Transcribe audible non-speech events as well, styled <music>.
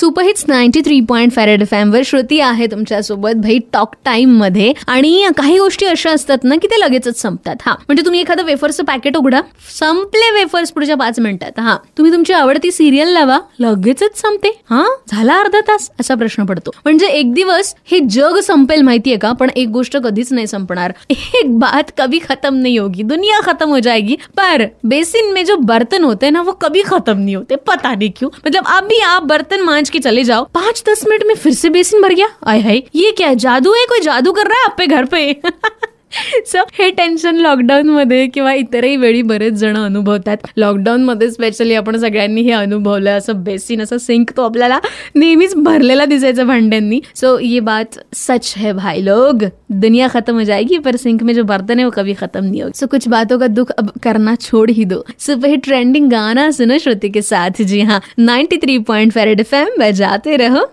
Superhits ninety three point फॅरेड FM Shruti आहे तुमच्यासोबत भाई टॉक टाइममध्ये. आणि काही गोष्टी अशा असतात ना की ते लगेचच संपतात. हा. म्हणजे तुम्ही एखादं वेफर्सचं पॅकेट उघडा. संपले वेफर्स पुढच्या पाच मिनिटात. हा. तुम्ही तुमची आवडती सिरियल लावा. लगेचच संपते. हा? झाला अर्धा तास? असा प्रश्न पडतो. म्हणजे एक दिवस हे जग संपेल माहितीये का? पण एक गोष्ट कधीच नाही संपणार. एक बात कभी खतम नहीं होगी. दुनिया खत्म हो जाएगी. पर बेसिन में जो बर्तन होते हैं ना वो कभी खत्म नहीं होते. पता नहीं क्यों. मतलब अभी आप बर्तन खींच के चले जाओ। पांच दस मिनट में फिर से बेसिन भर गया। आय हाय ये क्या है जादू है? कोई जादू कर रहा है आप पे घर पे? <laughs> <laughs> सो हे टेन्शन लॉकडाऊनमध्ये किंवा इतरही वेळी बरेच जण अनुभवतात. लॉकडाऊनमध्ये स्पेशली आपण सगळ्यांनी हे अनुभवलं असं बेसिन असं सिंक तो आपल्याला नेहमीच भरलेला दिसायचा भांड्यांनी. सो ये बात सच है भाई लोग. दुनिया खत्म हो जाएगी पर सिंक में जो बर्तन है वो कभी खत्म नहीं होगी. सो कुछ बातों का दुख अब करना छोड़ ही दो. सो वही ट्रेंडिंग गाना सुनो श्रुति के साथ. जी हाँ 93.5 थ्री पॉइंट फेरेड एफ बजाते रहो.